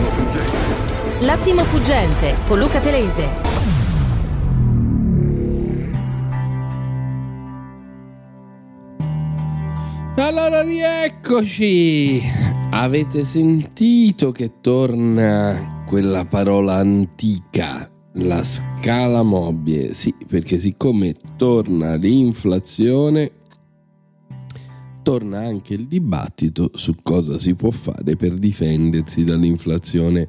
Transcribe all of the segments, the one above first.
L'attimo fuggente. L'attimo fuggente con Luca Telese. Allora rieccoci! Avete sentito che torna quella parola antica, la scala mobile? Sì, perché siccome torna l'inflazione, torna anche il dibattito su cosa si può fare per difendersi dall'inflazione.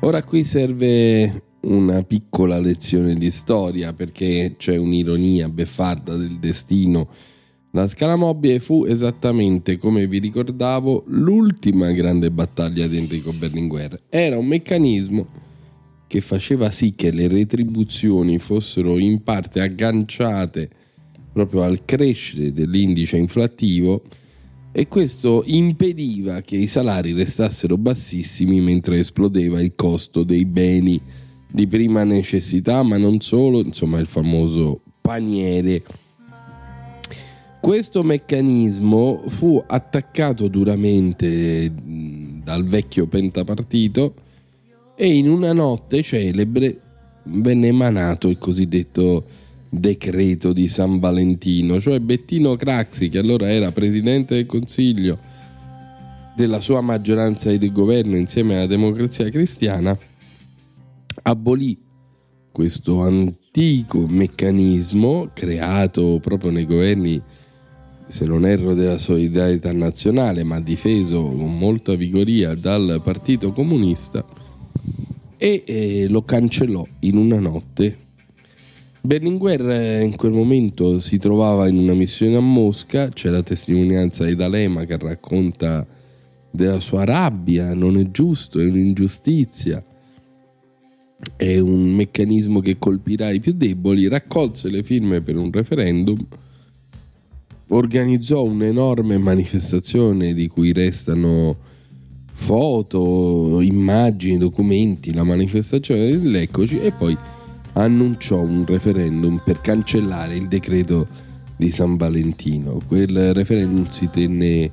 Ora qui serve una piccola lezione di storia perché c'è un'ironia beffarda del destino. La scala mobile fu esattamente, come vi ricordavo, l'ultima grande battaglia di Enrico Berlinguer. Era un meccanismo che faceva sì che le retribuzioni fossero in parte agganciate proprio al crescere dell'indice inflattivo e questo impediva che i salari restassero bassissimi mentre esplodeva il costo dei beni di prima necessità, ma non solo, insomma il famoso paniere. Questo meccanismo fu attaccato duramente dal vecchio pentapartito e in una notte celebre venne emanato il cosiddetto decreto di San Valentino, cioè Bettino Craxi, che allora era presidente del Consiglio della sua maggioranza di governo insieme alla democrazia cristiana, abolì questo antico meccanismo creato proprio nei governi, se non erro, della solidarietà nazionale, ma difeso con molta vigoria dal Partito Comunista, e eh, lo cancellò in una notte Berlinguer eh, in quel momento si trovava in una missione a Mosca, c'è la testimonianza di D'Alema che racconta della sua rabbia, non è giusto, è un'ingiustizia, è un meccanismo che colpirà i più deboli, raccolse le firme per un referendum, organizzò un'enorme manifestazione di cui restano foto, immagini, documenti, la manifestazione dell'Eccoci e poi annunciò un referendum per cancellare il decreto di San Valentino. Quel referendum si tenne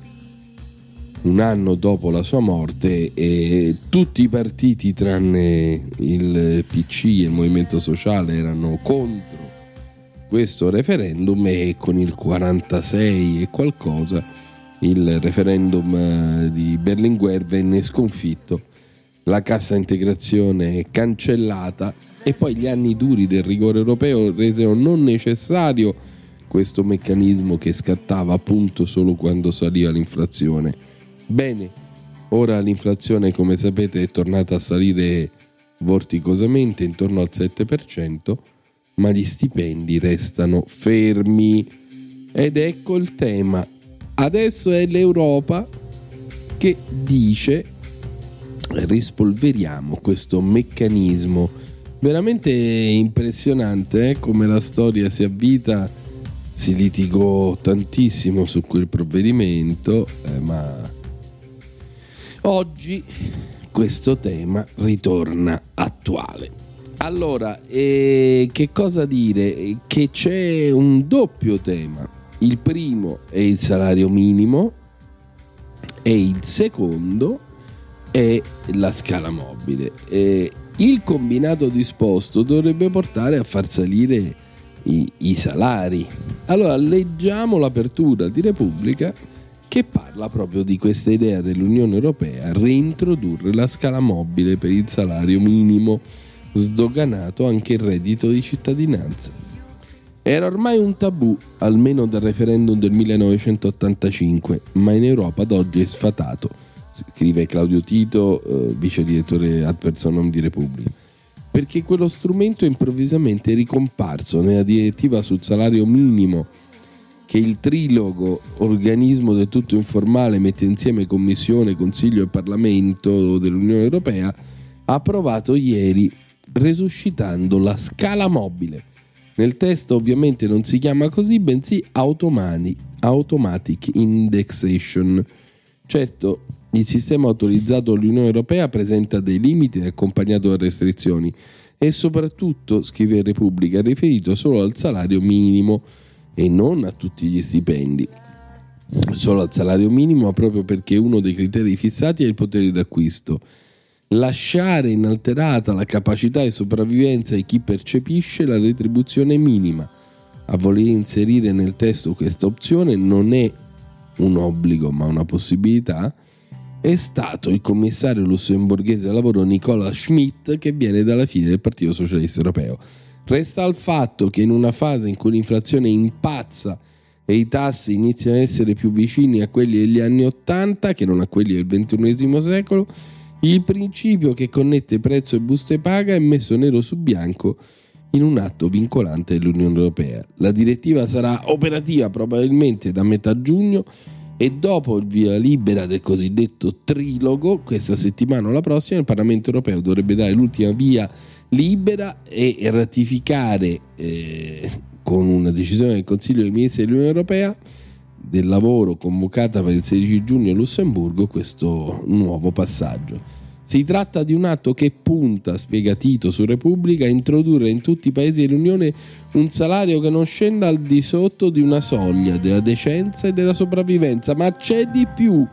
un anno dopo la sua morte e tutti i partiti tranne il PC e il Movimento Sociale erano contro questo referendum e con il 46 e qualcosa il referendum eh, di Berlinguer venne sconfitto la cassa integrazione cancellata e poi gli anni duri del rigore europeo resero non necessario questo meccanismo che scattava appunto solo quando saliva l'inflazione. Bene, ora l'inflazione come sapete è tornata a salire vorticosamente intorno al 7%, ma gli stipendi restano fermi. Ed ecco il tema. Adesso è l'Europa che dice rispolveriamo questo meccanismo. Veramente impressionante eh? come la storia si avvita. Si litigò tantissimo su quel provvedimento eh, ma oggi questo tema ritorna attuale. Allora eh, che cosa dire? Che c'è un doppio tema. Il primo è il salario minimo e il secondo è la scala mobile. E il combinato disposto dovrebbe portare a far salire i, i salari. Allora leggiamo l'apertura di Repubblica che parla proprio di questa idea dell'Unione Europea reintrodurre la scala mobile per il salario minimo, sdoganato anche il reddito di cittadinanza. Era ormai un tabù, almeno dal referendum del 1985, ma in Europa ad oggi è sfatato scrive Claudio Tito, eh, vice direttore ad personam di Repubblica. Perché quello strumento è improvvisamente ricomparso nella direttiva sul salario minimo che il trilogo, organismo del tutto informale, mette insieme Commissione, Consiglio e Parlamento dell'Unione Europea, ha approvato ieri, resuscitando la scala mobile. Nel testo ovviamente non si chiama così, bensì Automatic Indexation. Certo, il sistema autorizzato dall'Unione Europea presenta dei limiti e accompagnato da restrizioni e soprattutto, scrive Repubblica, è riferito solo al salario minimo e non a tutti gli stipendi. Solo al salario minimo proprio perché uno dei criteri fissati è il potere d'acquisto lasciare inalterata la capacità di sopravvivenza di chi percepisce la retribuzione minima. A voler inserire nel testo questa opzione non è un obbligo ma una possibilità, è stato il commissario lussemburghese al lavoro Nicola Schmidt che viene dalla fine del Partito Socialista Europeo. Resta il fatto che in una fase in cui l'inflazione impazza e i tassi iniziano ad essere più vicini a quelli degli anni Ottanta che non a quelli del XXI secolo, il principio che connette prezzo e buste paga è messo nero su bianco in un atto vincolante dell'Unione Europea. La direttiva sarà operativa probabilmente da metà giugno e dopo il via libera del cosiddetto trilogo, questa settimana o la prossima, il Parlamento Europeo dovrebbe dare l'ultima via libera e ratificare eh, con una decisione del Consiglio dei Ministri dell'Unione Europea del lavoro convocata per il 16 giugno a Lussemburgo questo nuovo passaggio. Si tratta di un atto che punta, spiega Tito su Repubblica, a introdurre in tutti i paesi dell'Unione un salario che non scenda al di sotto di una soglia della decenza e della sopravvivenza, ma c'è di più.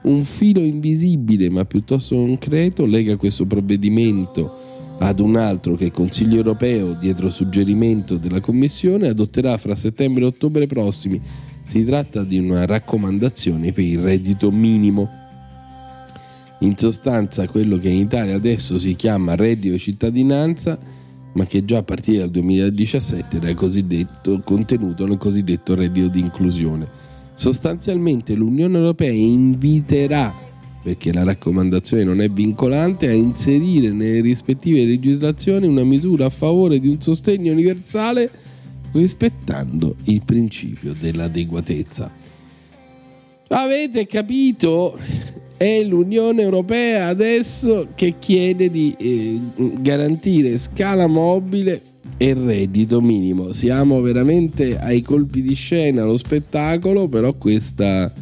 Un filo invisibile ma piuttosto concreto lega questo provvedimento ad un altro che il Consiglio europeo, dietro suggerimento della Commissione, adotterà fra settembre e ottobre prossimi. Si tratta di una raccomandazione per il reddito minimo. In sostanza quello che in Italia adesso si chiama reddito di cittadinanza, ma che già a partire dal 2017 era contenuto nel cosiddetto reddito di inclusione. Sostanzialmente l'Unione Europea inviterà, perché la raccomandazione non è vincolante, a inserire nelle rispettive legislazioni una misura a favore di un sostegno universale rispettando il principio dell'adeguatezza. Avete capito? È l'Unione Europea adesso che chiede di eh, garantire scala mobile e reddito minimo. Siamo veramente ai colpi di scena, allo spettacolo, però questa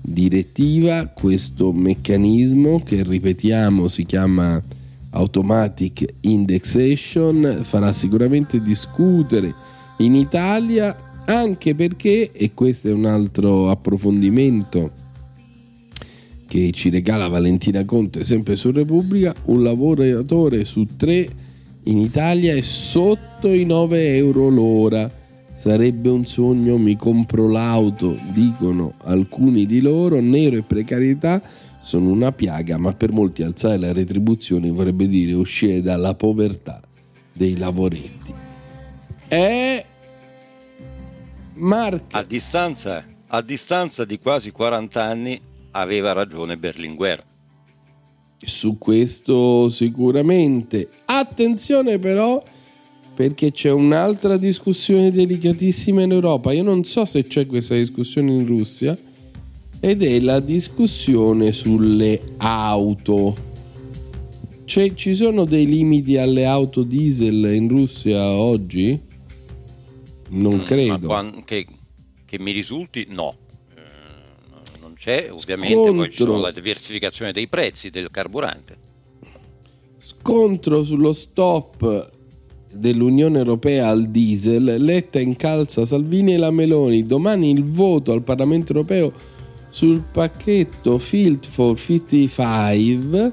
direttiva, questo meccanismo che ripetiamo si chiama automatic indexation, farà sicuramente discutere in Italia anche perché, e questo è un altro approfondimento che ci regala Valentina Conte sempre su Repubblica, un lavoratore su tre in Italia è sotto i 9 euro l'ora. Sarebbe un sogno, mi compro l'auto, dicono alcuni di loro, nero e precarietà sono una piaga, ma per molti alzare la retribuzione vorrebbe dire uscire dalla povertà dei lavoretti. E Marca. A distanza, a distanza di quasi 40 anni aveva ragione Berlinguer. Su questo sicuramente. Attenzione però perché c'è un'altra discussione delicatissima in Europa. Io non so se c'è questa discussione in Russia ed è la discussione sulle auto. C'è, ci sono dei limiti alle auto diesel in Russia oggi? Non mm, credo. Che, che mi risulti, no c'è ovviamente Scontro. poi ci sono la diversificazione dei prezzi del carburante. Scontro sullo stop dell'Unione Europea al diesel, Letta incalza Salvini e la Meloni, domani il voto al Parlamento Europeo sul pacchetto Field for 55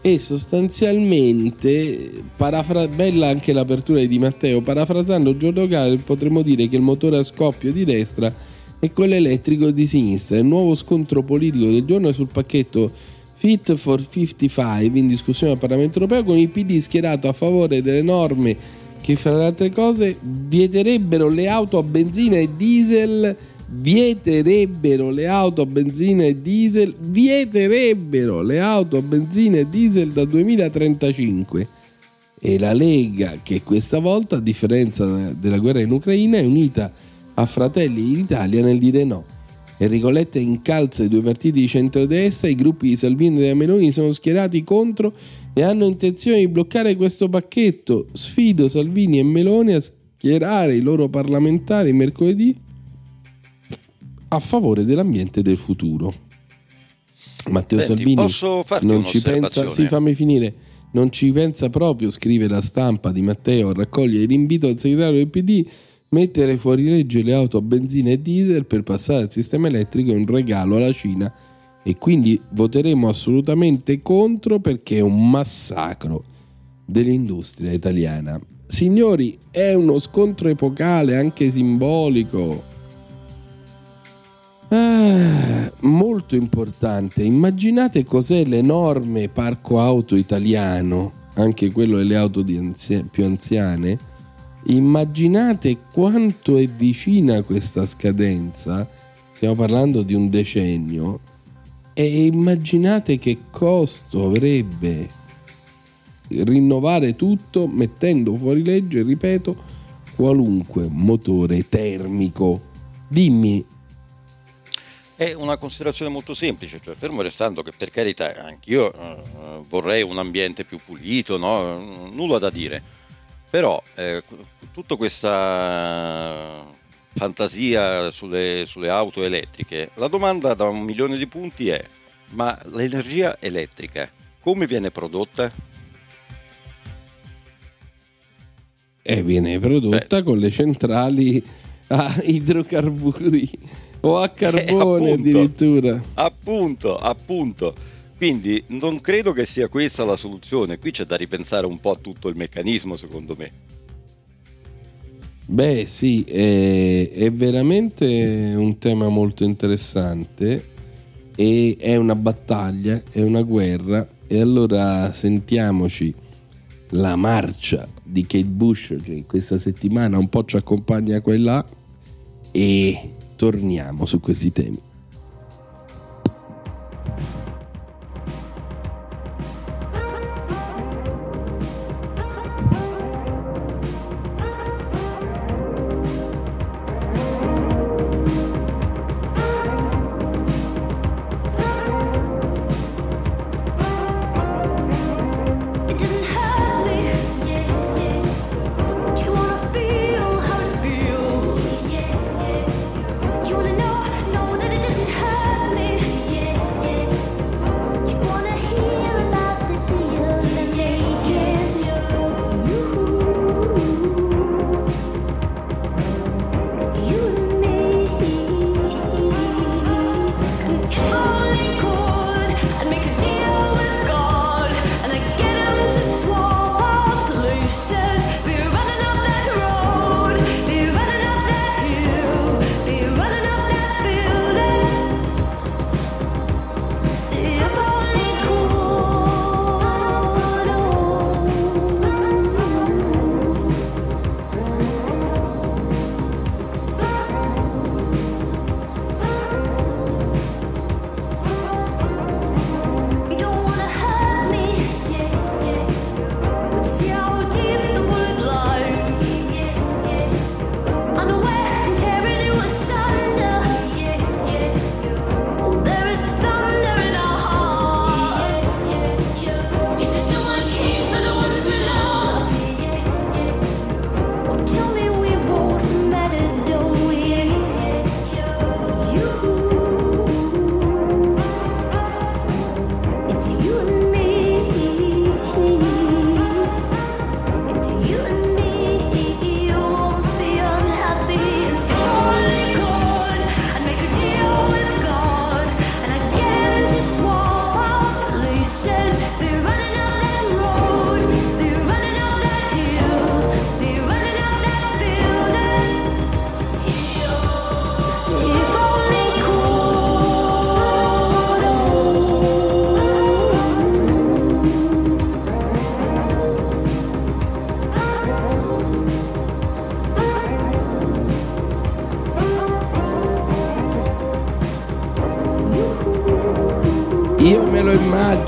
e sostanzialmente, parafra- bella anche l'apertura di Matteo, parafrasando Giorgio Gale potremmo dire che il motore a scoppio di destra e quello elettrico di sinistra. Il nuovo scontro politico del giorno è sul pacchetto Fit for 55 in discussione al Parlamento europeo con il PD schierato a favore delle norme che fra le altre cose vieterebbero le auto a benzina e diesel vieterebbero le auto a benzina e diesel vieterebbero le auto a benzina e diesel dal 2035 e la Lega che questa volta a differenza della guerra in Ucraina è unita a Fratelli d'Italia nel dire no. Enrico Letta incalza i due partiti di centrodestra, i gruppi di Salvini e della Meloni sono schierati contro e hanno intenzione di bloccare questo pacchetto. Sfido Salvini e Meloni a schierare i loro parlamentari mercoledì a favore dell'ambiente del futuro. Matteo Senti, Salvini non ci pensa, sì, fammi finire. Non ci pensa proprio, scrive la stampa di Matteo a raccogliere l'invito al segretario del PD Mettere fuori legge le auto a benzina e diesel per passare al sistema elettrico è un regalo alla Cina e quindi voteremo assolutamente contro perché è un massacro dell'industria italiana. Signori, è uno scontro epocale, anche simbolico. Ah, molto importante. Immaginate cos'è l'enorme parco auto italiano, anche quello delle auto anzi- più anziane. Immaginate quanto è vicina questa scadenza. Stiamo parlando di un decennio. E immaginate che costo avrebbe rinnovare tutto mettendo fuori legge, ripeto, qualunque motore termico. Dimmi. È una considerazione molto semplice, cioè fermo restando che per carità anch'io eh, vorrei un ambiente più pulito, no? nulla da dire, però eh, tutta questa fantasia sulle, sulle auto elettriche, la domanda da un milione di punti è ma l'energia elettrica come viene prodotta? e viene prodotta Beh. con le centrali a idrocarburi o a carbone eh, appunto, addirittura. Appunto, appunto. Quindi non credo che sia questa la soluzione, qui c'è da ripensare un po' a tutto il meccanismo secondo me. Beh sì, è, è veramente un tema molto interessante e è una battaglia, è una guerra e allora sentiamoci la marcia di Kate Bush che questa settimana un po' ci accompagna qua e là e torniamo su questi temi.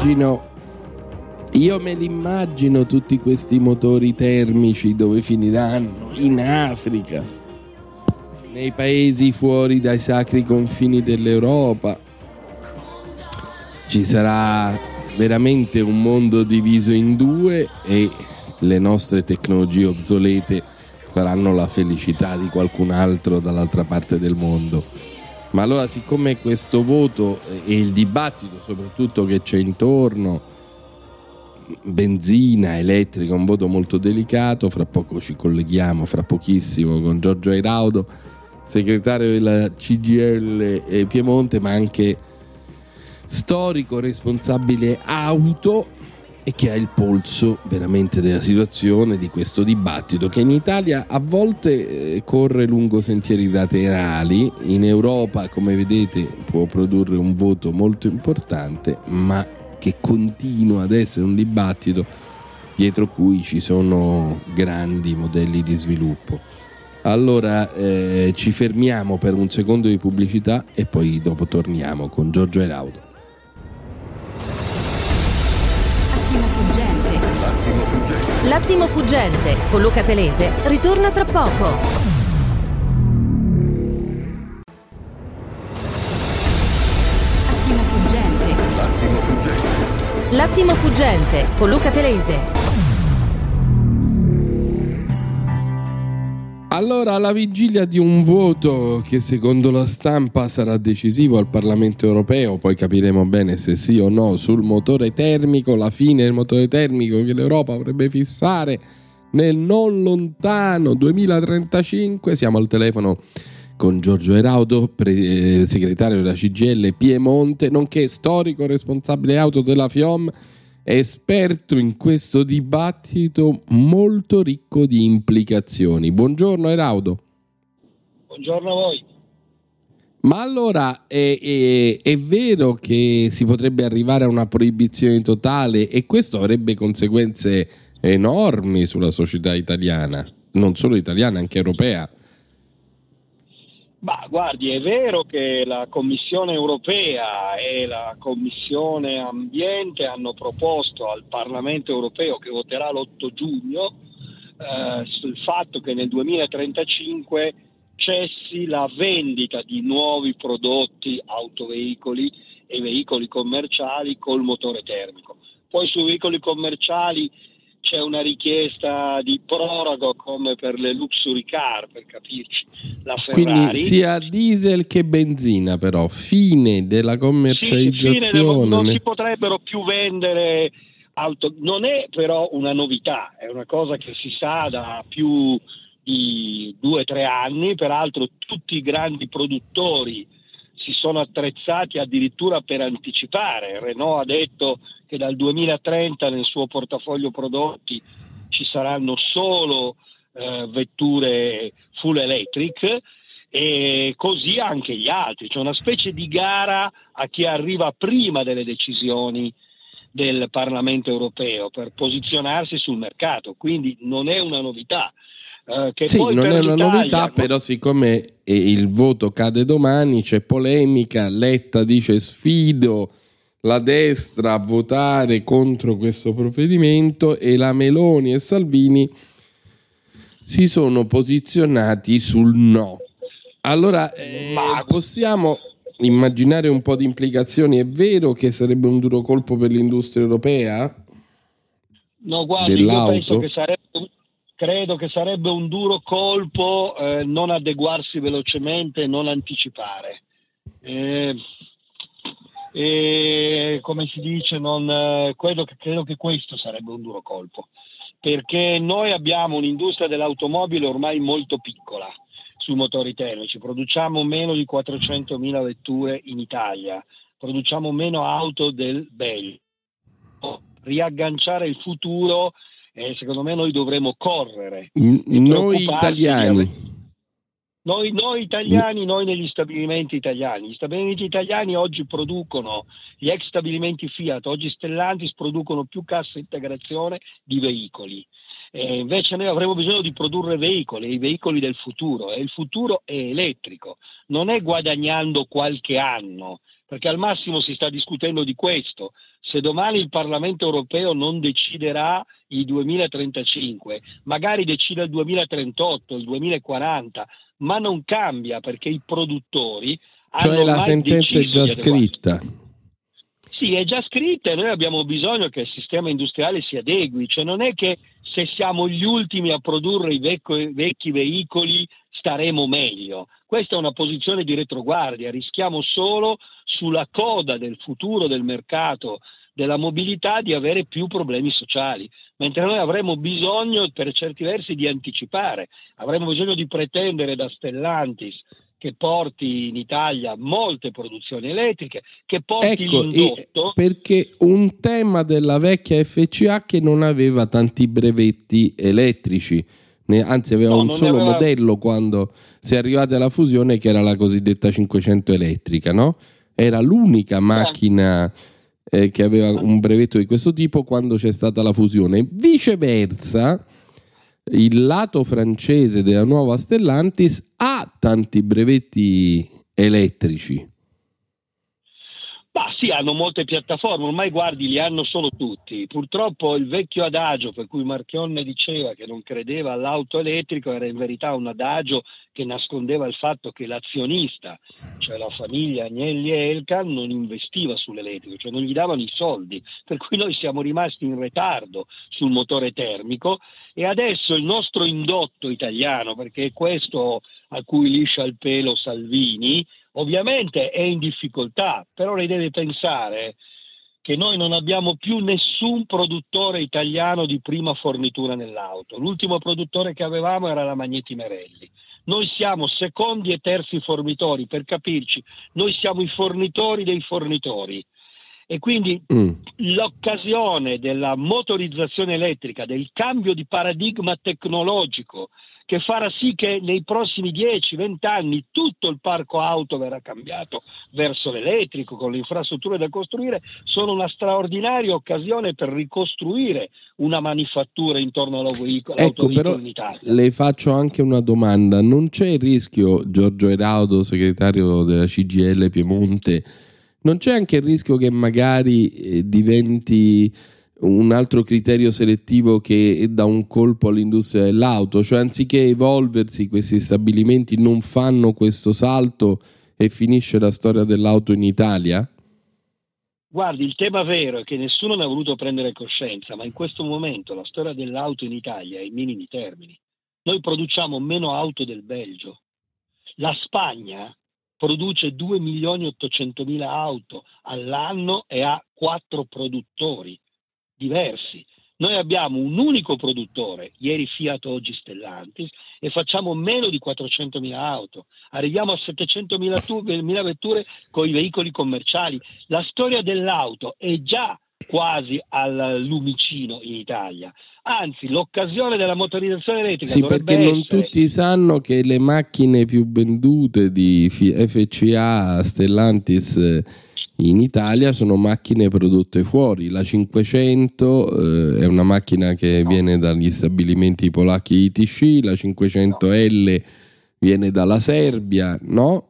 Immagino io me li immagino tutti questi motori termici dove finiranno in Africa, nei paesi fuori dai sacri confini dell'Europa. Ci sarà veramente un mondo diviso in due e le nostre tecnologie obsolete faranno la felicità di qualcun altro dall'altra parte del mondo. Ma allora, siccome questo voto e il dibattito soprattutto che c'è intorno, benzina, elettrica, un voto molto delicato, fra poco ci colleghiamo, fra pochissimo, con Giorgio Airaudo, segretario della CGL Piemonte, ma anche storico responsabile auto e che ha il polso veramente della situazione di questo dibattito che in Italia a volte eh, corre lungo sentieri laterali, in Europa come vedete può produrre un voto molto importante, ma che continua ad essere un dibattito dietro cui ci sono grandi modelli di sviluppo. Allora eh, ci fermiamo per un secondo di pubblicità e poi dopo torniamo con Giorgio Eraudo. Fuggente. L'attimo fuggente con Luca Telese ritorna tra poco. Attimo fuggente. L'attimo fuggente. L'attimo fuggente con Luca Telese. Allora, alla vigilia di un voto che secondo la stampa sarà decisivo al Parlamento europeo, poi capiremo bene se sì o no sul motore termico, la fine del motore termico che l'Europa vorrebbe fissare nel non lontano 2035, siamo al telefono con Giorgio Eraudo, pre- segretario della CGL Piemonte, nonché storico responsabile auto della FIOM esperto in questo dibattito molto ricco di implicazioni. Buongiorno Eraudo. Buongiorno a voi. Ma allora è, è, è, vero che si potrebbe arrivare a una proibizione totale e questo avrebbe conseguenze enormi sulla società italiana, non solo italiana, anche europea. Ma guardi, è vero che la Commissione europea e la Commissione Ambiente hanno proposto al Parlamento europeo, che voterà l'8 giugno, eh, sul fatto che nel 2035 cessi la vendita di nuovi prodotti autoveicoli e veicoli commerciali col motore termico. Poi sui veicoli commerciali c'è una richiesta di prorogo come per le luxury car, per capirci, la Ferrari. Quindi sia diesel che benzina però, fine della commercializzazione. Sì, fine non si potrebbero più vendere auto, non è però una novità, è una cosa che si sa da più di due o tre anni, peraltro tutti i grandi produttori si sono attrezzati addirittura per anticipare. Renault ha detto che dal 2030 nel suo portafoglio prodotti ci saranno solo eh, vetture full electric e così anche gli altri. C'è una specie di gara a chi arriva prima delle decisioni del Parlamento europeo per posizionarsi sul mercato, quindi non è una novità. Eh, che sì, non è una novità, però siccome il voto cade domani, c'è polemica, Letta dice sfido la destra a votare contro questo provvedimento e la Meloni e Salvini si sono posizionati sul no. Allora eh, possiamo immaginare un po' di implicazioni. È vero che sarebbe un duro colpo per l'industria europea? No, guardi, dell'auto? io penso che sarebbe credo che sarebbe un duro colpo eh, non adeguarsi velocemente e non anticipare. Eh, e, come si dice, non, eh, credo, che, credo che questo sarebbe un duro colpo, perché noi abbiamo un'industria dell'automobile ormai molto piccola sui motori termici, produciamo meno di 400.000 vetture in Italia, produciamo meno auto del Belgio. Riagganciare il futuro eh, secondo me noi dovremo correre. Noi italiani. Noi, noi, italiani, noi negli stabilimenti italiani. Gli stabilimenti italiani oggi producono, gli ex stabilimenti Fiat, oggi Stellantis producono più cassa integrazione di veicoli. Eh, invece noi avremo bisogno di produrre veicoli, i veicoli del futuro e il futuro è elettrico, non è guadagnando qualche anno, perché al massimo si sta discutendo di questo, se domani il Parlamento europeo non deciderà il 2035, magari decide il 2038, il 2040, ma non cambia perché i produttori cioè la sentenza è già scritta. Sì, è già scritta e noi abbiamo bisogno che il sistema industriale si adegui, cioè non è che se siamo gli ultimi a produrre i vecchi veicoli staremo meglio. Questa è una posizione di retroguardia, rischiamo solo sulla coda del futuro del mercato della mobilità di avere più problemi sociali, mentre noi avremo bisogno per certi versi di anticipare, avremo bisogno di pretendere da Stellantis, che porti in Italia molte produzioni elettriche, che porti ecco, l'indotto. Perché un tema della vecchia FCA che non aveva tanti brevetti elettrici, anzi aveva no, un solo aveva... modello quando si è arrivati alla fusione che era la cosiddetta 500 elettrica, no? Era l'unica macchina eh, che aveva un brevetto di questo tipo quando c'è stata la fusione. Viceversa, il lato francese della nuova Stellantis ha tanti brevetti elettrici. Sì, hanno molte piattaforme, ormai guardi, li hanno solo tutti. Purtroppo il vecchio adagio per cui Marchionne diceva che non credeva all'auto elettrico era in verità un adagio che nascondeva il fatto che l'azionista, cioè la famiglia Agnelli e Elkan, non investiva sull'elettrico, cioè non gli davano i soldi, per cui noi siamo rimasti in ritardo sul motore termico e adesso il nostro indotto italiano, perché è questo a cui liscia il pelo Salvini, ovviamente è in difficoltà, però lei deve pensare che noi non abbiamo più nessun produttore italiano di prima fornitura nell'auto. L'ultimo produttore che avevamo era la Magneti Merelli. Noi siamo secondi e terzi fornitori, per capirci, noi siamo i fornitori dei fornitori. E quindi mm. l'occasione della motorizzazione elettrica, del cambio di paradigma tecnologico che farà sì che nei prossimi 10-20 anni tutto il parco auto verrà cambiato verso l'elettrico con le infrastrutture da costruire, sono una straordinaria occasione per ricostruire una manifattura intorno all'autoveicolo ecco, però in Italia. Le faccio anche una domanda, non c'è il rischio, Giorgio Eraudo, segretario della CGL Piemonte, non c'è anche il rischio che magari eh, diventi un altro criterio selettivo che dà un colpo all'industria dell'auto, cioè anziché evolversi questi stabilimenti non fanno questo salto e finisce la storia dell'auto in Italia? Guardi, il tema vero è che nessuno ne ha voluto prendere coscienza, ma in questo momento la storia dell'auto in Italia è ai minimi termini. Noi produciamo meno auto del Belgio. La Spagna produce 2 milioni e 800 mila auto all'anno e ha quattro produttori diversi. Noi abbiamo un unico produttore, ieri Fiat, oggi Stellantis, e facciamo meno di 400.000 auto. Arriviamo a 700.000 vetture con i veicoli commerciali. La storia dell'auto è già quasi al lumicino in Italia. Anzi, l'occasione della motorizzazione elettrica Sì, perché essere... non tutti sanno che le macchine più vendute di FCA, Stellantis in Italia sono macchine prodotte fuori. La 500 eh, è una macchina che no. viene dagli stabilimenti polacchi ITC, la 500L no. viene dalla Serbia, no?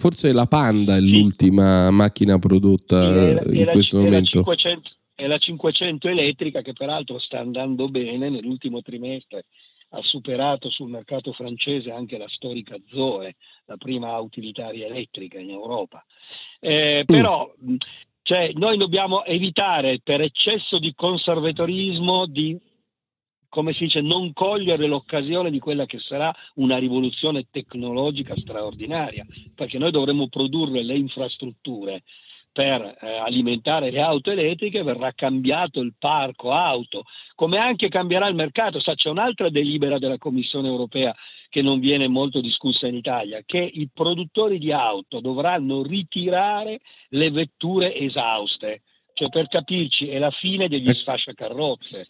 Forse la Panda è sì. l'ultima macchina prodotta sì, in la, questo momento. La 500, è la 500 elettrica che peraltro sta andando bene nell'ultimo trimestre ha superato sul mercato francese anche la storica Zoe, la prima utilitaria elettrica in Europa. Eh, però cioè, noi dobbiamo evitare per eccesso di conservatorismo di come si dice, non cogliere l'occasione di quella che sarà una rivoluzione tecnologica straordinaria, perché noi dovremo produrre le infrastrutture per eh, alimentare le auto elettriche, verrà cambiato il parco auto, come anche cambierà il mercato. Sa, c'è un'altra delibera della Commissione europea che non viene molto discussa in Italia, che i produttori di auto dovranno ritirare le vetture esauste. Cioè, per capirci, è la fine degli eh. sfasciacarrozze,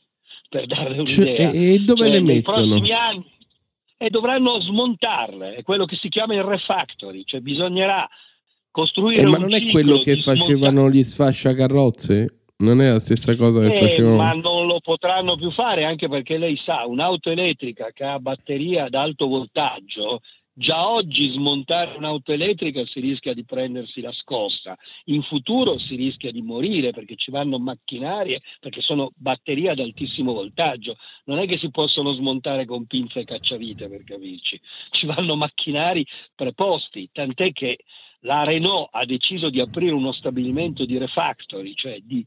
per darle cioè, un'idea. Cioè, e dove cioè, le mettono? Anni, e dovranno smontarle, è quello che si chiama il refactory, cioè bisognerà costruire eh, ma non è quello che facevano smonta- gli sfasciacarrozze? Non è la stessa cosa che eh, facevano? Ma non lo potranno più fare anche perché lei sa, un'auto elettrica che ha batteria ad alto voltaggio, già oggi smontare un'auto elettrica si rischia di prendersi la scossa, in futuro si rischia di morire perché ci vanno macchinarie, perché sono batterie ad altissimo voltaggio, non è che si possono smontare con pinze e cacciavite per capirci, ci vanno macchinari preposti, tant'è che la Renault ha deciso di aprire uno stabilimento di refactory, cioè di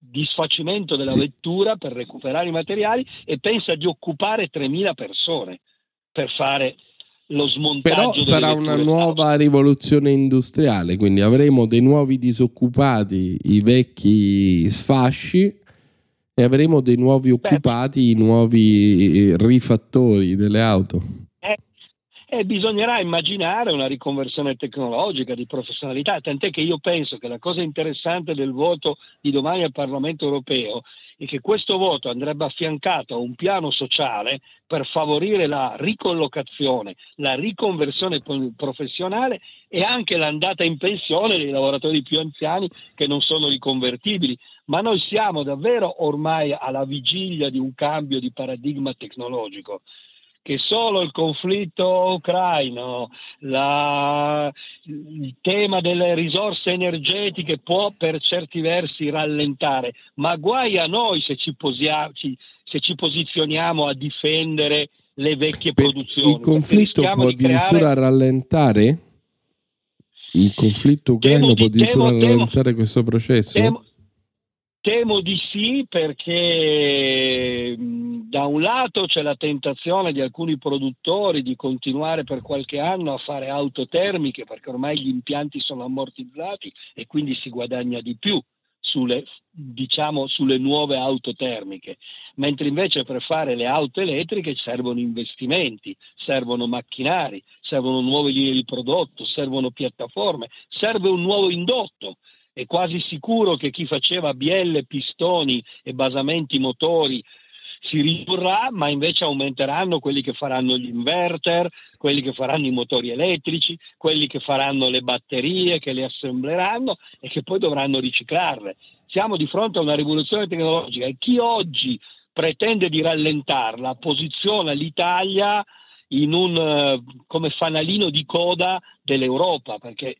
disfacimento della sì. vettura per recuperare i materiali e pensa di occupare 3.000 persone per fare lo smontaggio. Però sarà una nuova rivoluzione industriale, quindi avremo dei nuovi disoccupati, i vecchi sfasci e avremo dei nuovi occupati, Beh, i nuovi rifattori delle auto. E bisognerà immaginare una riconversione tecnologica di professionalità, tant'è che io penso che la cosa interessante del voto di domani al Parlamento europeo è che questo voto andrebbe affiancato a un piano sociale per favorire la ricollocazione, la riconversione professionale e anche l'andata in pensione dei lavoratori più anziani che non sono riconvertibili. Ma noi siamo davvero ormai alla vigilia di un cambio di paradigma tecnologico che solo il conflitto ucraino, la, il tema delle risorse energetiche può per certi versi rallentare, ma guai a noi se ci, posia, se ci posizioniamo a difendere le vecchie per produzioni. Il conflitto può addirittura creare... rallentare? Il conflitto ucraino può addirittura temo, rallentare temo, questo processo? Temo, di sì perché da un lato c'è la tentazione di alcuni produttori di continuare per qualche anno a fare auto termiche perché ormai gli impianti sono ammortizzati e quindi si guadagna di più sulle, diciamo, sulle nuove auto termiche, mentre invece per fare le auto elettriche servono investimenti, servono macchinari, servono nuove linee di prodotto, servono piattaforme, serve un nuovo indotto è quasi sicuro che chi faceva bielle, pistoni e basamenti motori si ridurrà, ma invece aumenteranno quelli che faranno gli inverter, quelli che faranno i motori elettrici, quelli che faranno le batterie, che le assembleranno e che poi dovranno riciclarle. Siamo di fronte a una rivoluzione tecnologica e chi oggi pretende di rallentarla posiziona l'Italia in un, eh, come fanalino di coda dell'Europa, perché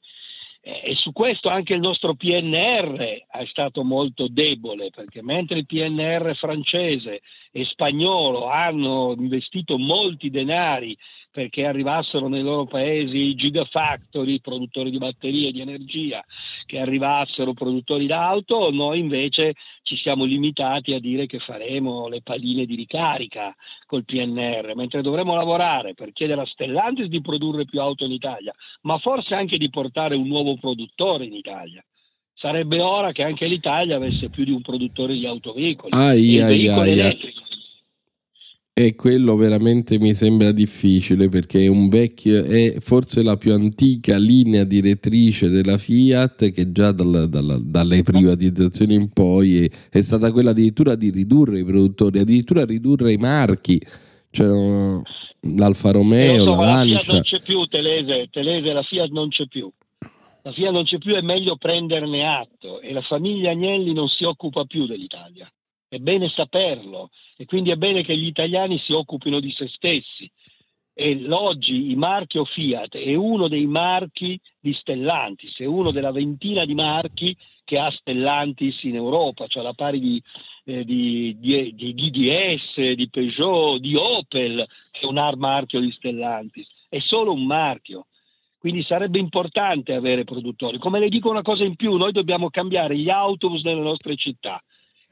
e su questo anche il nostro PNR è stato molto debole, perché mentre il PNR francese e spagnolo hanno investito molti denari perché arrivassero nei loro paesi i gigafactory, produttori di batterie, di energia, che arrivassero produttori d'auto, noi invece ci siamo limitati a dire che faremo le palline di ricarica col PNR, mentre dovremmo lavorare per chiedere a Stellantis di produrre più auto in Italia, ma forse anche di portare un nuovo produttore in Italia. Sarebbe ora che anche l'Italia avesse più di un produttore di autoveicoli. Ai, ai, ai, ai. E quello veramente mi sembra difficile perché è un vecchio, è forse la più antica linea direttrice della Fiat che già dalla, dalla, dalle privatizzazioni in poi è, è, stata quella addirittura di ridurre i produttori, addirittura ridurre i marchi. C'erano l'Alfa Romeo, so, la Lancia. La Fiat non c'è più, Telese, Telese, la Fiat non c'è più. La Fiat non c'è più, è meglio prenderne atto e la famiglia Agnelli non si occupa più dell'Italia. È bene saperlo e quindi è bene che gli italiani si occupino di se stessi. E oggi il marchio Fiat è uno dei marchi di Stellantis, è uno della ventina di marchi che ha Stellantis in Europa, cioè alla pari di, eh, di, di, di DDS, di Peugeot, di Opel, che è un marchio di Stellantis. È solo un marchio. Quindi sarebbe importante avere produttori. Come le dico una cosa in più, noi dobbiamo cambiare gli autobus nelle nostre città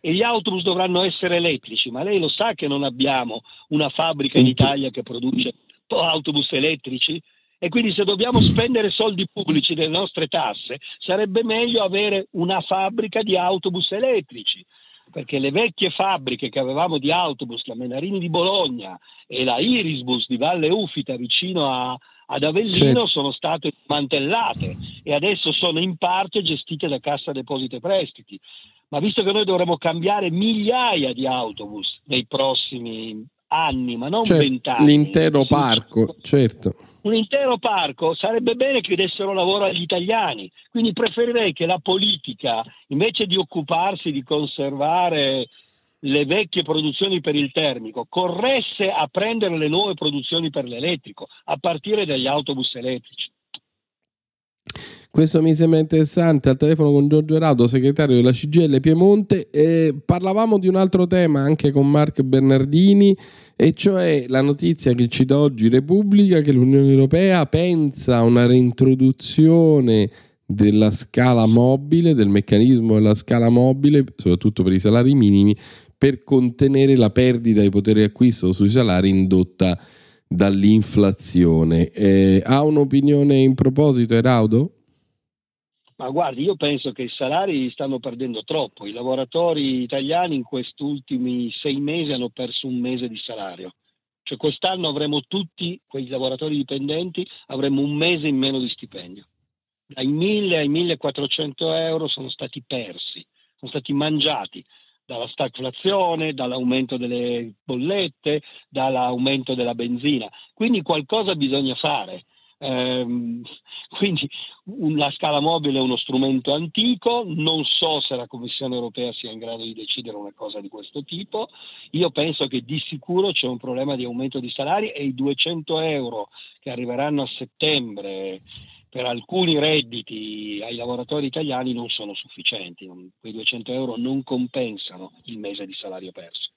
e gli autobus dovranno essere elettrici, ma lei lo sa che non abbiamo una fabbrica in Italia che produce autobus elettrici? E quindi se dobbiamo spendere soldi pubblici delle nostre tasse, sarebbe meglio avere una fabbrica di autobus elettrici, perché le vecchie fabbriche che avevamo di autobus, la Menarini di Bologna e la Irisbus di Valle Ufita vicino a, ad Avellino C'è... sono state smantellate e adesso sono in parte gestite da Cassa Depositi e Prestiti ma visto che noi dovremo cambiare migliaia di autobus nei prossimi anni, ma non cioè, vent'anni. L'intero parco, certo. Un intero parco sarebbe bene che dessero lavoro agli italiani, quindi preferirei che la politica, invece di occuparsi di conservare le vecchie produzioni per il termico, corresse a prendere le nuove produzioni per l'elettrico, a partire dagli autobus elettrici. Questo mi sembra interessante. Al telefono con Giorgio Raudo, segretario della CGL Piemonte. Eh, parlavamo di un altro tema anche con Mark Bernardini, e cioè la notizia che ci dà oggi Repubblica che l'Unione Europea pensa a una reintroduzione della scala mobile, del meccanismo della scala mobile, soprattutto per i salari minimi, per contenere la perdita di potere d'acquisto sui salari indotta dall'inflazione. Eh, ha un'opinione in proposito, Eraudo? Ma guardi, io penso che i salari stanno perdendo troppo. I lavoratori italiani in questi ultimi sei mesi hanno perso un mese di salario. Cioè quest'anno avremo tutti quei lavoratori dipendenti, avremo un mese in meno di stipendio. Dai 1000 ai 1400 euro sono stati persi, sono stati mangiati dalla stagflazione, dall'aumento delle bollette, dall'aumento della benzina. Quindi qualcosa bisogna fare. Ehm, quindi la scala mobile è uno strumento antico, non so se la Commissione europea sia in grado di decidere una cosa di questo tipo. Io penso che di sicuro c'è un problema di aumento di salari e i 200 euro che arriveranno a settembre per alcuni redditi ai lavoratori italiani non sono sufficienti, quei 200 euro non compensano il mese di salario perso.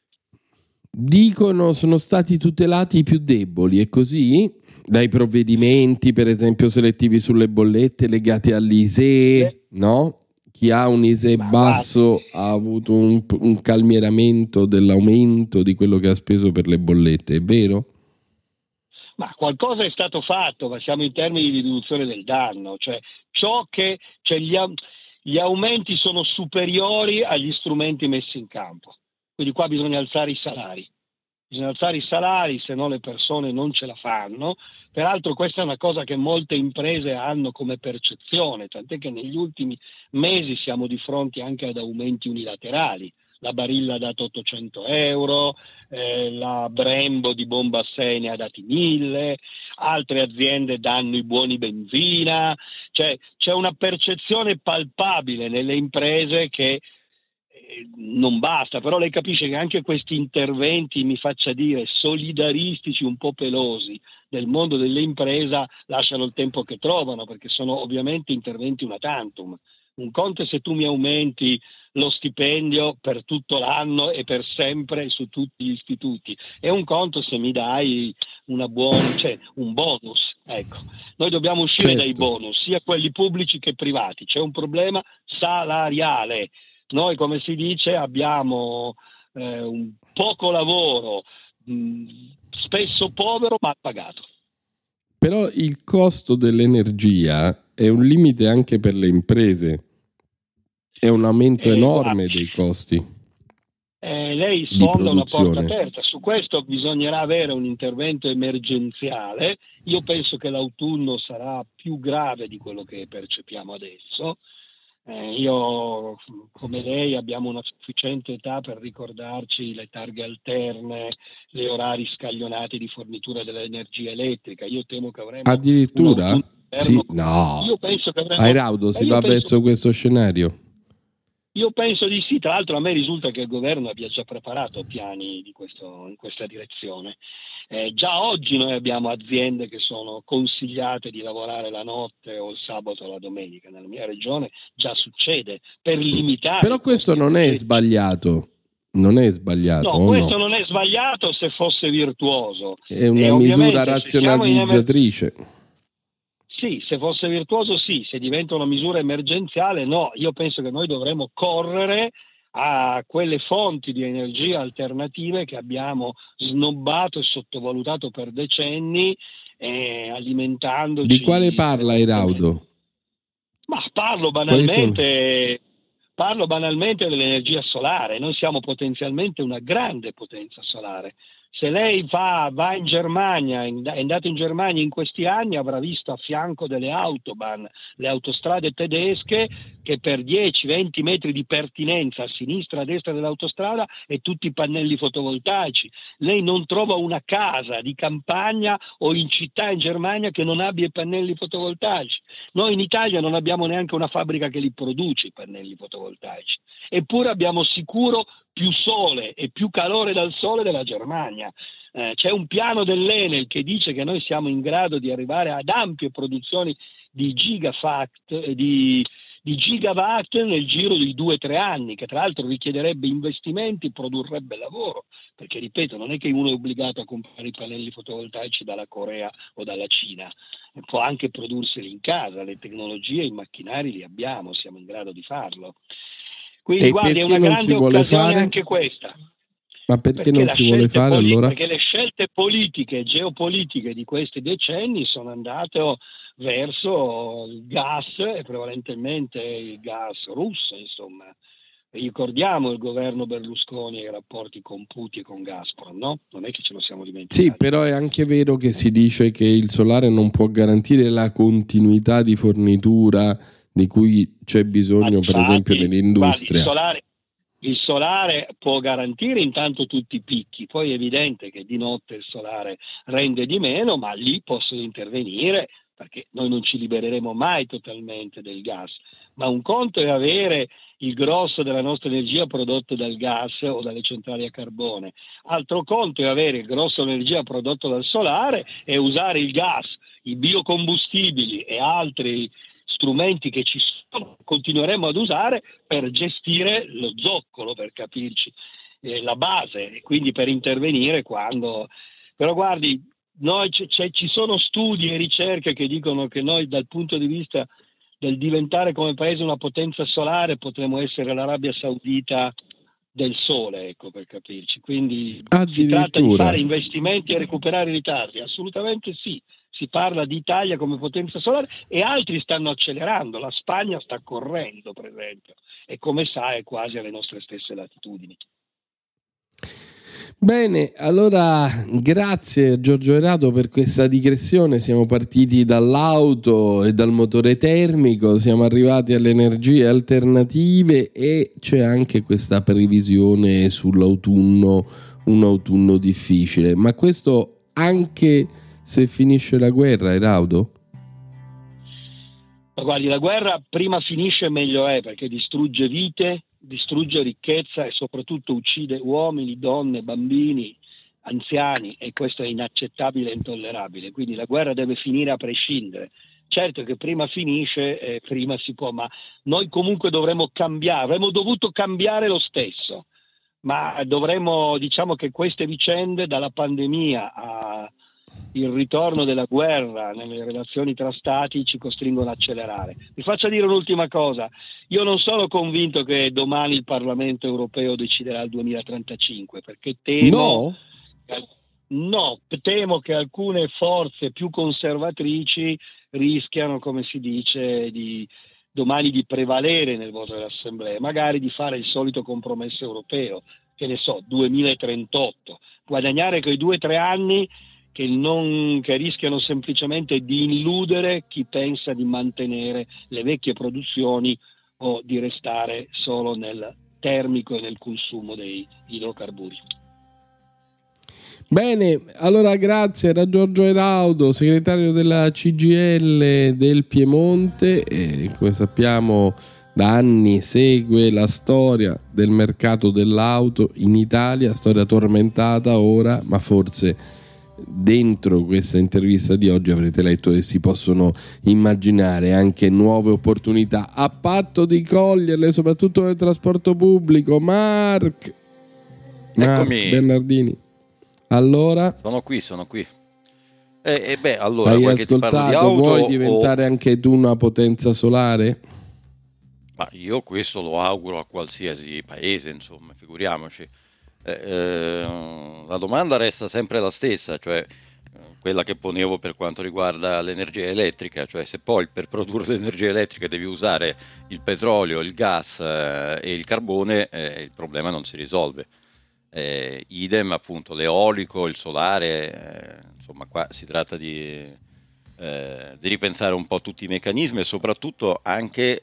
Dicono sono stati tutelati i più deboli, è così? Dai provvedimenti, per esempio, selettivi sulle bollette legati all'ISEE, no? Chi ha un ISEE basso ha avuto un, un calmieramento dell'aumento di quello che ha speso per le bollette, è vero? Ma qualcosa è stato fatto, ma siamo in termini di riduzione del danno, cioè ciò che cioè gli, gli aumenti sono superiori agli strumenti messi in campo. Quindi qua bisogna alzare i salari. Bisogna alzare i salari, se no le persone non ce la fanno. Peraltro questa è una cosa che molte imprese hanno come percezione, tant'è che negli ultimi mesi siamo di fronte anche ad aumenti unilaterali la Barilla ha dato 800 euro, eh, la Brembo di bomba Bombasset ne ha dati 1000, altre aziende danno i buoni benzina, cioè c'è una percezione palpabile nelle imprese che eh, non basta, però lei capisce che anche questi interventi, mi faccia dire, solidaristici un po' pelosi del mondo dell'impresa lasciano il tempo che trovano, perché sono ovviamente interventi una tantum. Un conto è se tu mi aumenti lo stipendio per tutto l'anno e per sempre su tutti gli istituti. È un conto se mi dai buona, cioè, un bonus. Ecco. Noi dobbiamo uscire certo. dai bonus, sia quelli pubblici che privati. C'è un problema salariale. Noi, come si dice, abbiamo eh, un poco lavoro, mh, spesso povero ma pagato. Però il costo dell'energia è un limite anche per le imprese è un aumento eh, enorme guardi, dei costi. Eh, lei sfonda una porta aperta, su questo bisognerà avere un intervento emergenziale. Io penso che l'autunno sarà più grave di quello che percepiamo adesso. Eh, io, come lei, abbiamo una sufficiente età per ricordarci le targhe alterne, gli orari scaglionati di fornitura dell'energia elettrica. Io temo che avremo. Addirittura? Sì, no. Io penso che avremo. Airaudo si va penso... verso questo scenario? Io penso di sì, tra l'altro a me risulta che il governo abbia già preparato piani questo, in questa direzione. Eh, già oggi noi abbiamo aziende che sono consigliate di lavorare la notte o il sabato o la domenica. Nella mia regione già succede per limitare. Però questo non è sbagliato. Non è sbagliato. No, questo no? non è sbagliato se fosse virtuoso. È una misura razionalizzatrice. Sì, se fosse virtuoso sì, se diventa una misura emergenziale no. Io penso che noi dovremmo correre a quelle fonti di energia alternative che abbiamo snobbato e sottovalutato per decenni, eh, alimentandoci. Di quale parla Iraudo? Ma parlo banalmente, parlo banalmente dell'energia solare. Noi siamo potenzialmente una grande potenza solare se lei va, va, in Germania, è andato in Germania in questi anni, avrà visto a fianco delle autobahn, le autostrade tedesche, che per 10-20 metri di pertinenza a sinistra e a destra dell'autostrada e tutti i pannelli fotovoltaici. Lei non trova una casa di campagna o in città in Germania che non abbia i pannelli fotovoltaici. Noi in Italia non abbiamo neanche una fabbrica che li produce i pannelli fotovoltaici. Eppure abbiamo sicuro più sole e più calore dal sole della Germania. Eh, c'è un piano dell'Enel che dice che noi siamo in grado di arrivare ad ampie produzioni di gigawatt, eh, di, di gigawatt nel giro di due o tre anni, che tra l'altro richiederebbe investimenti, produrrebbe lavoro, perché ripeto, non è che uno è obbligato a comprare i pannelli fotovoltaici dalla Corea o dalla Cina, può anche produrseli in casa, le tecnologie, i macchinari li abbiamo, siamo in grado di farlo. Quindi e guardi, è una grande occasione fare? anche questa. Ma perché, perché non si vuole fare politi- allora? Perché le scelte politiche e geopolitiche di questi decenni sono andate verso il gas e prevalentemente il gas russo, insomma. Ricordiamo il governo Berlusconi e i rapporti con Putin e con Gazprom, no? Non è che ce lo siamo dimenticati. Sì, però è anche vero che si dice che il solare non può garantire la continuità di fornitura di cui c'è bisogno, infatti, per esempio, nell'industria. Il, solare, il solare può garantire intanto tutti i picchi, poi è evidente che di notte il solare rende di meno, ma lì possono intervenire perché noi non ci libereremo mai totalmente del gas, ma un conto è avere il grosso della nostra energia prodotto dal gas o dalle centrali a carbone. Altro conto è avere il grosso dell'energia prodotto dal solare e usare il gas, i biocombustibili e altri strumenti che ci sono, continueremo ad usare per gestire lo zoccolo, per capirci, eh, la base, e quindi per intervenire quando... Però guardi, noi c- c- ci sono studi e ricerche che dicono che noi dal punto di vista del diventare come paese una potenza solare potremmo essere l'Arabia Saudita del sole, ecco per capirci. Quindi si tratta di fare investimenti e recuperare i ritardi, assolutamente sì. Si parla di Italia come potenza solare e altri stanno accelerando, la Spagna sta correndo per esempio e come sa è quasi alle nostre stesse latitudini. Bene, allora grazie Giorgio Erato per questa digressione. Siamo partiti dall'auto e dal motore termico, siamo arrivati alle energie alternative e c'è anche questa previsione sull'autunno, un autunno difficile. Ma questo anche se finisce la guerra, Eraudo? Guardi, la guerra prima finisce meglio è perché distrugge vite, distrugge ricchezza e soprattutto uccide uomini, donne, bambini, anziani e questo è inaccettabile e intollerabile. Quindi la guerra deve finire a prescindere. Certo che prima finisce, eh, prima si può, ma noi comunque dovremmo cambiare, avremmo dovuto cambiare lo stesso, ma dovremmo, diciamo che queste vicende dalla pandemia a il ritorno della guerra nelle relazioni tra stati ci costringono ad accelerare. Vi faccio dire un'ultima cosa, io non sono convinto che domani il Parlamento europeo deciderà il 2035 perché temo, no. Che, no, temo che alcune forze più conservatrici rischiano, come si dice, di, domani di prevalere nel voto dell'Assemblea, magari di fare il solito compromesso europeo, che ne so, 2038, guadagnare quei due o tre anni che, non, che rischiano semplicemente di illudere chi pensa di mantenere le vecchie produzioni o di restare solo nel termico e nel consumo dei idrocarburi. Bene, allora grazie, era Giorgio Eraudo, segretario della CGL del Piemonte e come sappiamo da anni segue la storia del mercato dell'auto in Italia, storia tormentata ora, ma forse dentro questa intervista di oggi avrete letto che si possono immaginare anche nuove opportunità a patto di coglierle soprattutto nel trasporto pubblico. Mark, Mark Bernardini. Allora? Sono qui sono qui. E eh, eh beh, allora, hai ascoltato? vuoi diventare o... anche tu una potenza solare? Ma io questo lo auguro a qualsiasi paese insomma figuriamoci eh, eh, la domanda resta sempre la stessa, cioè eh, quella che ponevo per quanto riguarda l'energia elettrica, cioè se poi per produrre l'energia elettrica devi usare il petrolio, il gas eh, e il carbone, eh, il problema non si risolve. Eh, idem appunto l'eolico, il solare, insomma qua si tratta di, di, ripensare un po' tutti i meccanismi e soprattutto anche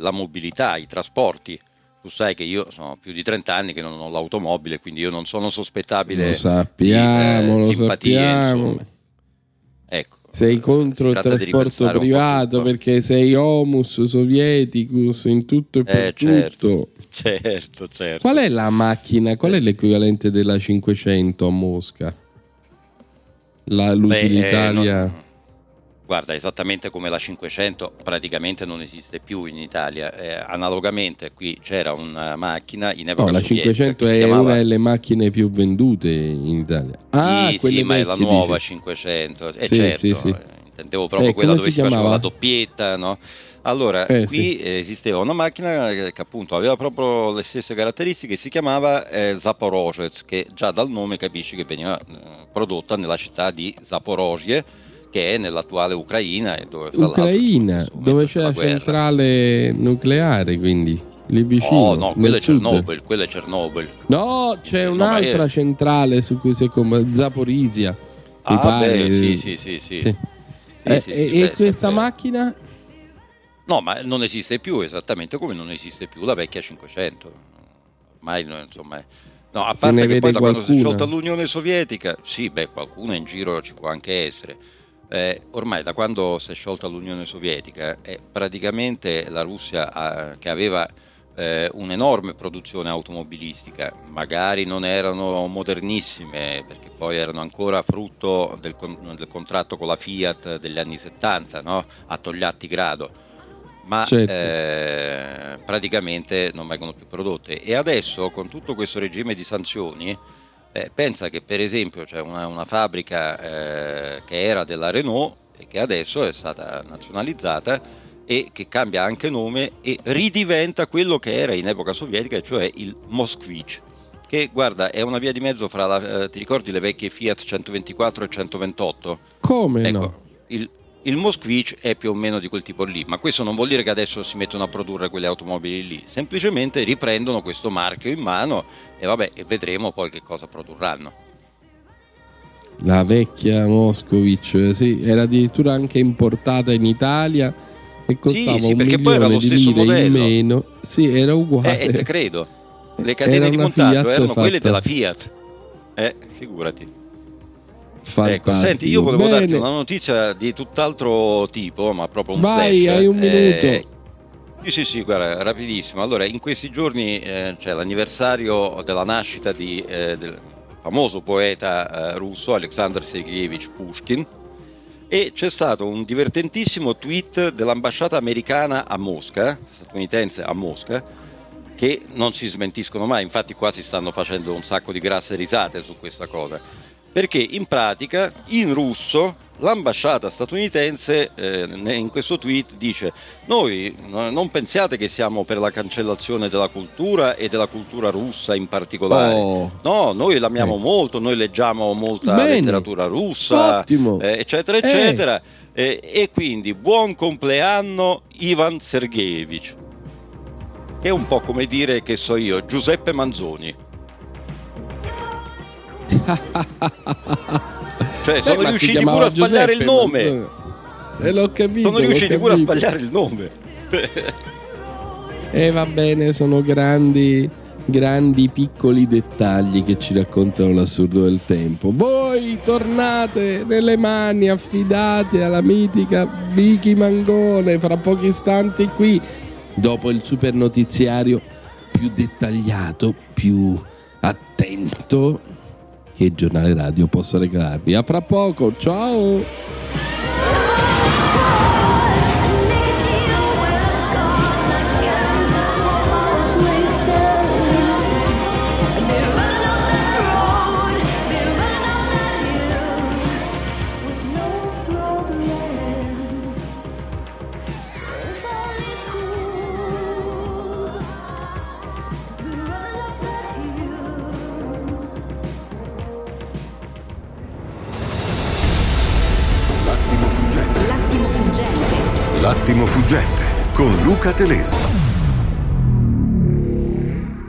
la mobilità, i trasporti tu sai che io sono più di 30 anni che non ho l'automobile, quindi io non sono sospettabile lo sappiamo, di eh, lo simpatie, sappiamo. Ecco, sei contro il trasporto privato perché sei homus sovieticus in tutto e per eh, certo, tutto. Certo, certo. Qual è la macchina? Qual è l'equivalente della 500 a Mosca? La, l'utilitaria? Beh, eh, no Guarda, esattamente come la 500 praticamente non esiste più in Italia. Eh, analogamente qui c'era una macchina in epoca No, la 500 è chiamava... una delle macchine più vendute in Italia. Ah, sì, sì ma è la nuova dice. 500. Eh, sì, certo, sì, sì. intendevo proprio eh, quella dove si, si faceva la doppietta, no? Allora, eh, qui sì. esisteva una macchina che appunto aveva proprio le stesse caratteristiche, si chiamava eh, Zaporozhets, che già dal nome capisci che veniva eh, prodotta nella città di Zaporozhye, che è nell'attuale Ucraina. Dove, Ucraina, dove c'è la guerra. centrale nucleare, quindi. lì vicino. Oh, no, quello è. Chernobyl, quello è Chernobyl. No, c'è No, un'altra è- centrale su cui si è com- Zaporizia. Mi Ah, pare. beh, sì, sì, sì, sì. Eh, sì, e sì, e beh, questa sempre- macchina? No, ma non esiste più, esattamente come non esiste più la vecchia 500. Ormai, insomma, è- no, a parte che poi da quando si è sciolta l'Unione Sovietica, sì, beh, qualcuno in giro ci può anche essere. Eh, ormai da quando si è sciolta l'Unione Sovietica, è praticamente la Russia ha- che aveva eh, un'enorme produzione automobilistica, magari non erano modernissime perché poi erano ancora frutto del, con- del contratto con la Fiat degli anni 70, no? a Togliatti Grado ma Certo. eh, praticamente non vengono più prodotte. E adesso con tutto questo regime di sanzioni, eh, pensa che per esempio c'è una, una fabbrica eh, che era della Renault e che adesso è stata nazionalizzata e che cambia anche nome e ridiventa quello che era in epoca sovietica, cioè il Moskvich. Che guarda, è una via di mezzo fra la, eh, ti ricordi le vecchie Fiat 124 e 128? Come Ecco, no? il, il Moskvich è più o meno di quel tipo lì, ma questo non vuol dire che adesso si mettono a produrre quelle automobili lì, semplicemente riprendono questo marchio in mano e vabbè, vedremo poi che cosa produrranno. La vecchia Moscovic, sì, era addirittura anche importata in Italia e costava sì, un poi era milione di lire in modello. meno. Sì, era uguale. Eh, e te credo, le catene Era di montaggio Fiat erano quelle fatta- della Fiat. Eh, figurati. Ecco, senti, io volevo darti Bene. una notizia di tutt'altro tipo, ma proprio un Vai, flash. hai un minuto. Eh, Sì, sì, sì, guarda, rapidissimo. Allora, in questi giorni eh, c'è l'anniversario della nascita di, eh, del famoso poeta eh, russo Alexander Sergeyevich Pushkin e c'è stato un divertentissimo tweet dell'ambasciata americana a Mosca, statunitense a Mosca, che non si smentiscono mai, infatti qua si stanno facendo un sacco di grasse risate su questa cosa, perché in pratica in russo l'ambasciata statunitense eh, in questo tweet dice noi no- non pensiate che siamo per la cancellazione della cultura e della cultura russa in particolare. Oh, No, noi l'amiamo Eh. molto, noi leggiamo molta Bene. letteratura russa, eh, eccetera, eccetera. Eh, e quindi buon compleanno Ivan Sergeyevich. È un po' come dire che so io, Giuseppe Manzoni. Cioè, Eh, sono si riusciti pure a sbagliare Giuseppe il nome. Manzoni. E l'ho capito. Sono riusciti pure a sbagliare il nome. E va bene, sono grandi, grandi piccoli dettagli che ci raccontano l'assurdo del tempo. Voi tornate nelle mani affidate alla mitica Vicky Mangone fra pochi istanti qui, dopo il super notiziario più dettagliato, più attento che il giornale radio possa regalarvi. A fra poco, ciao! Fuggente con Luca Telesi.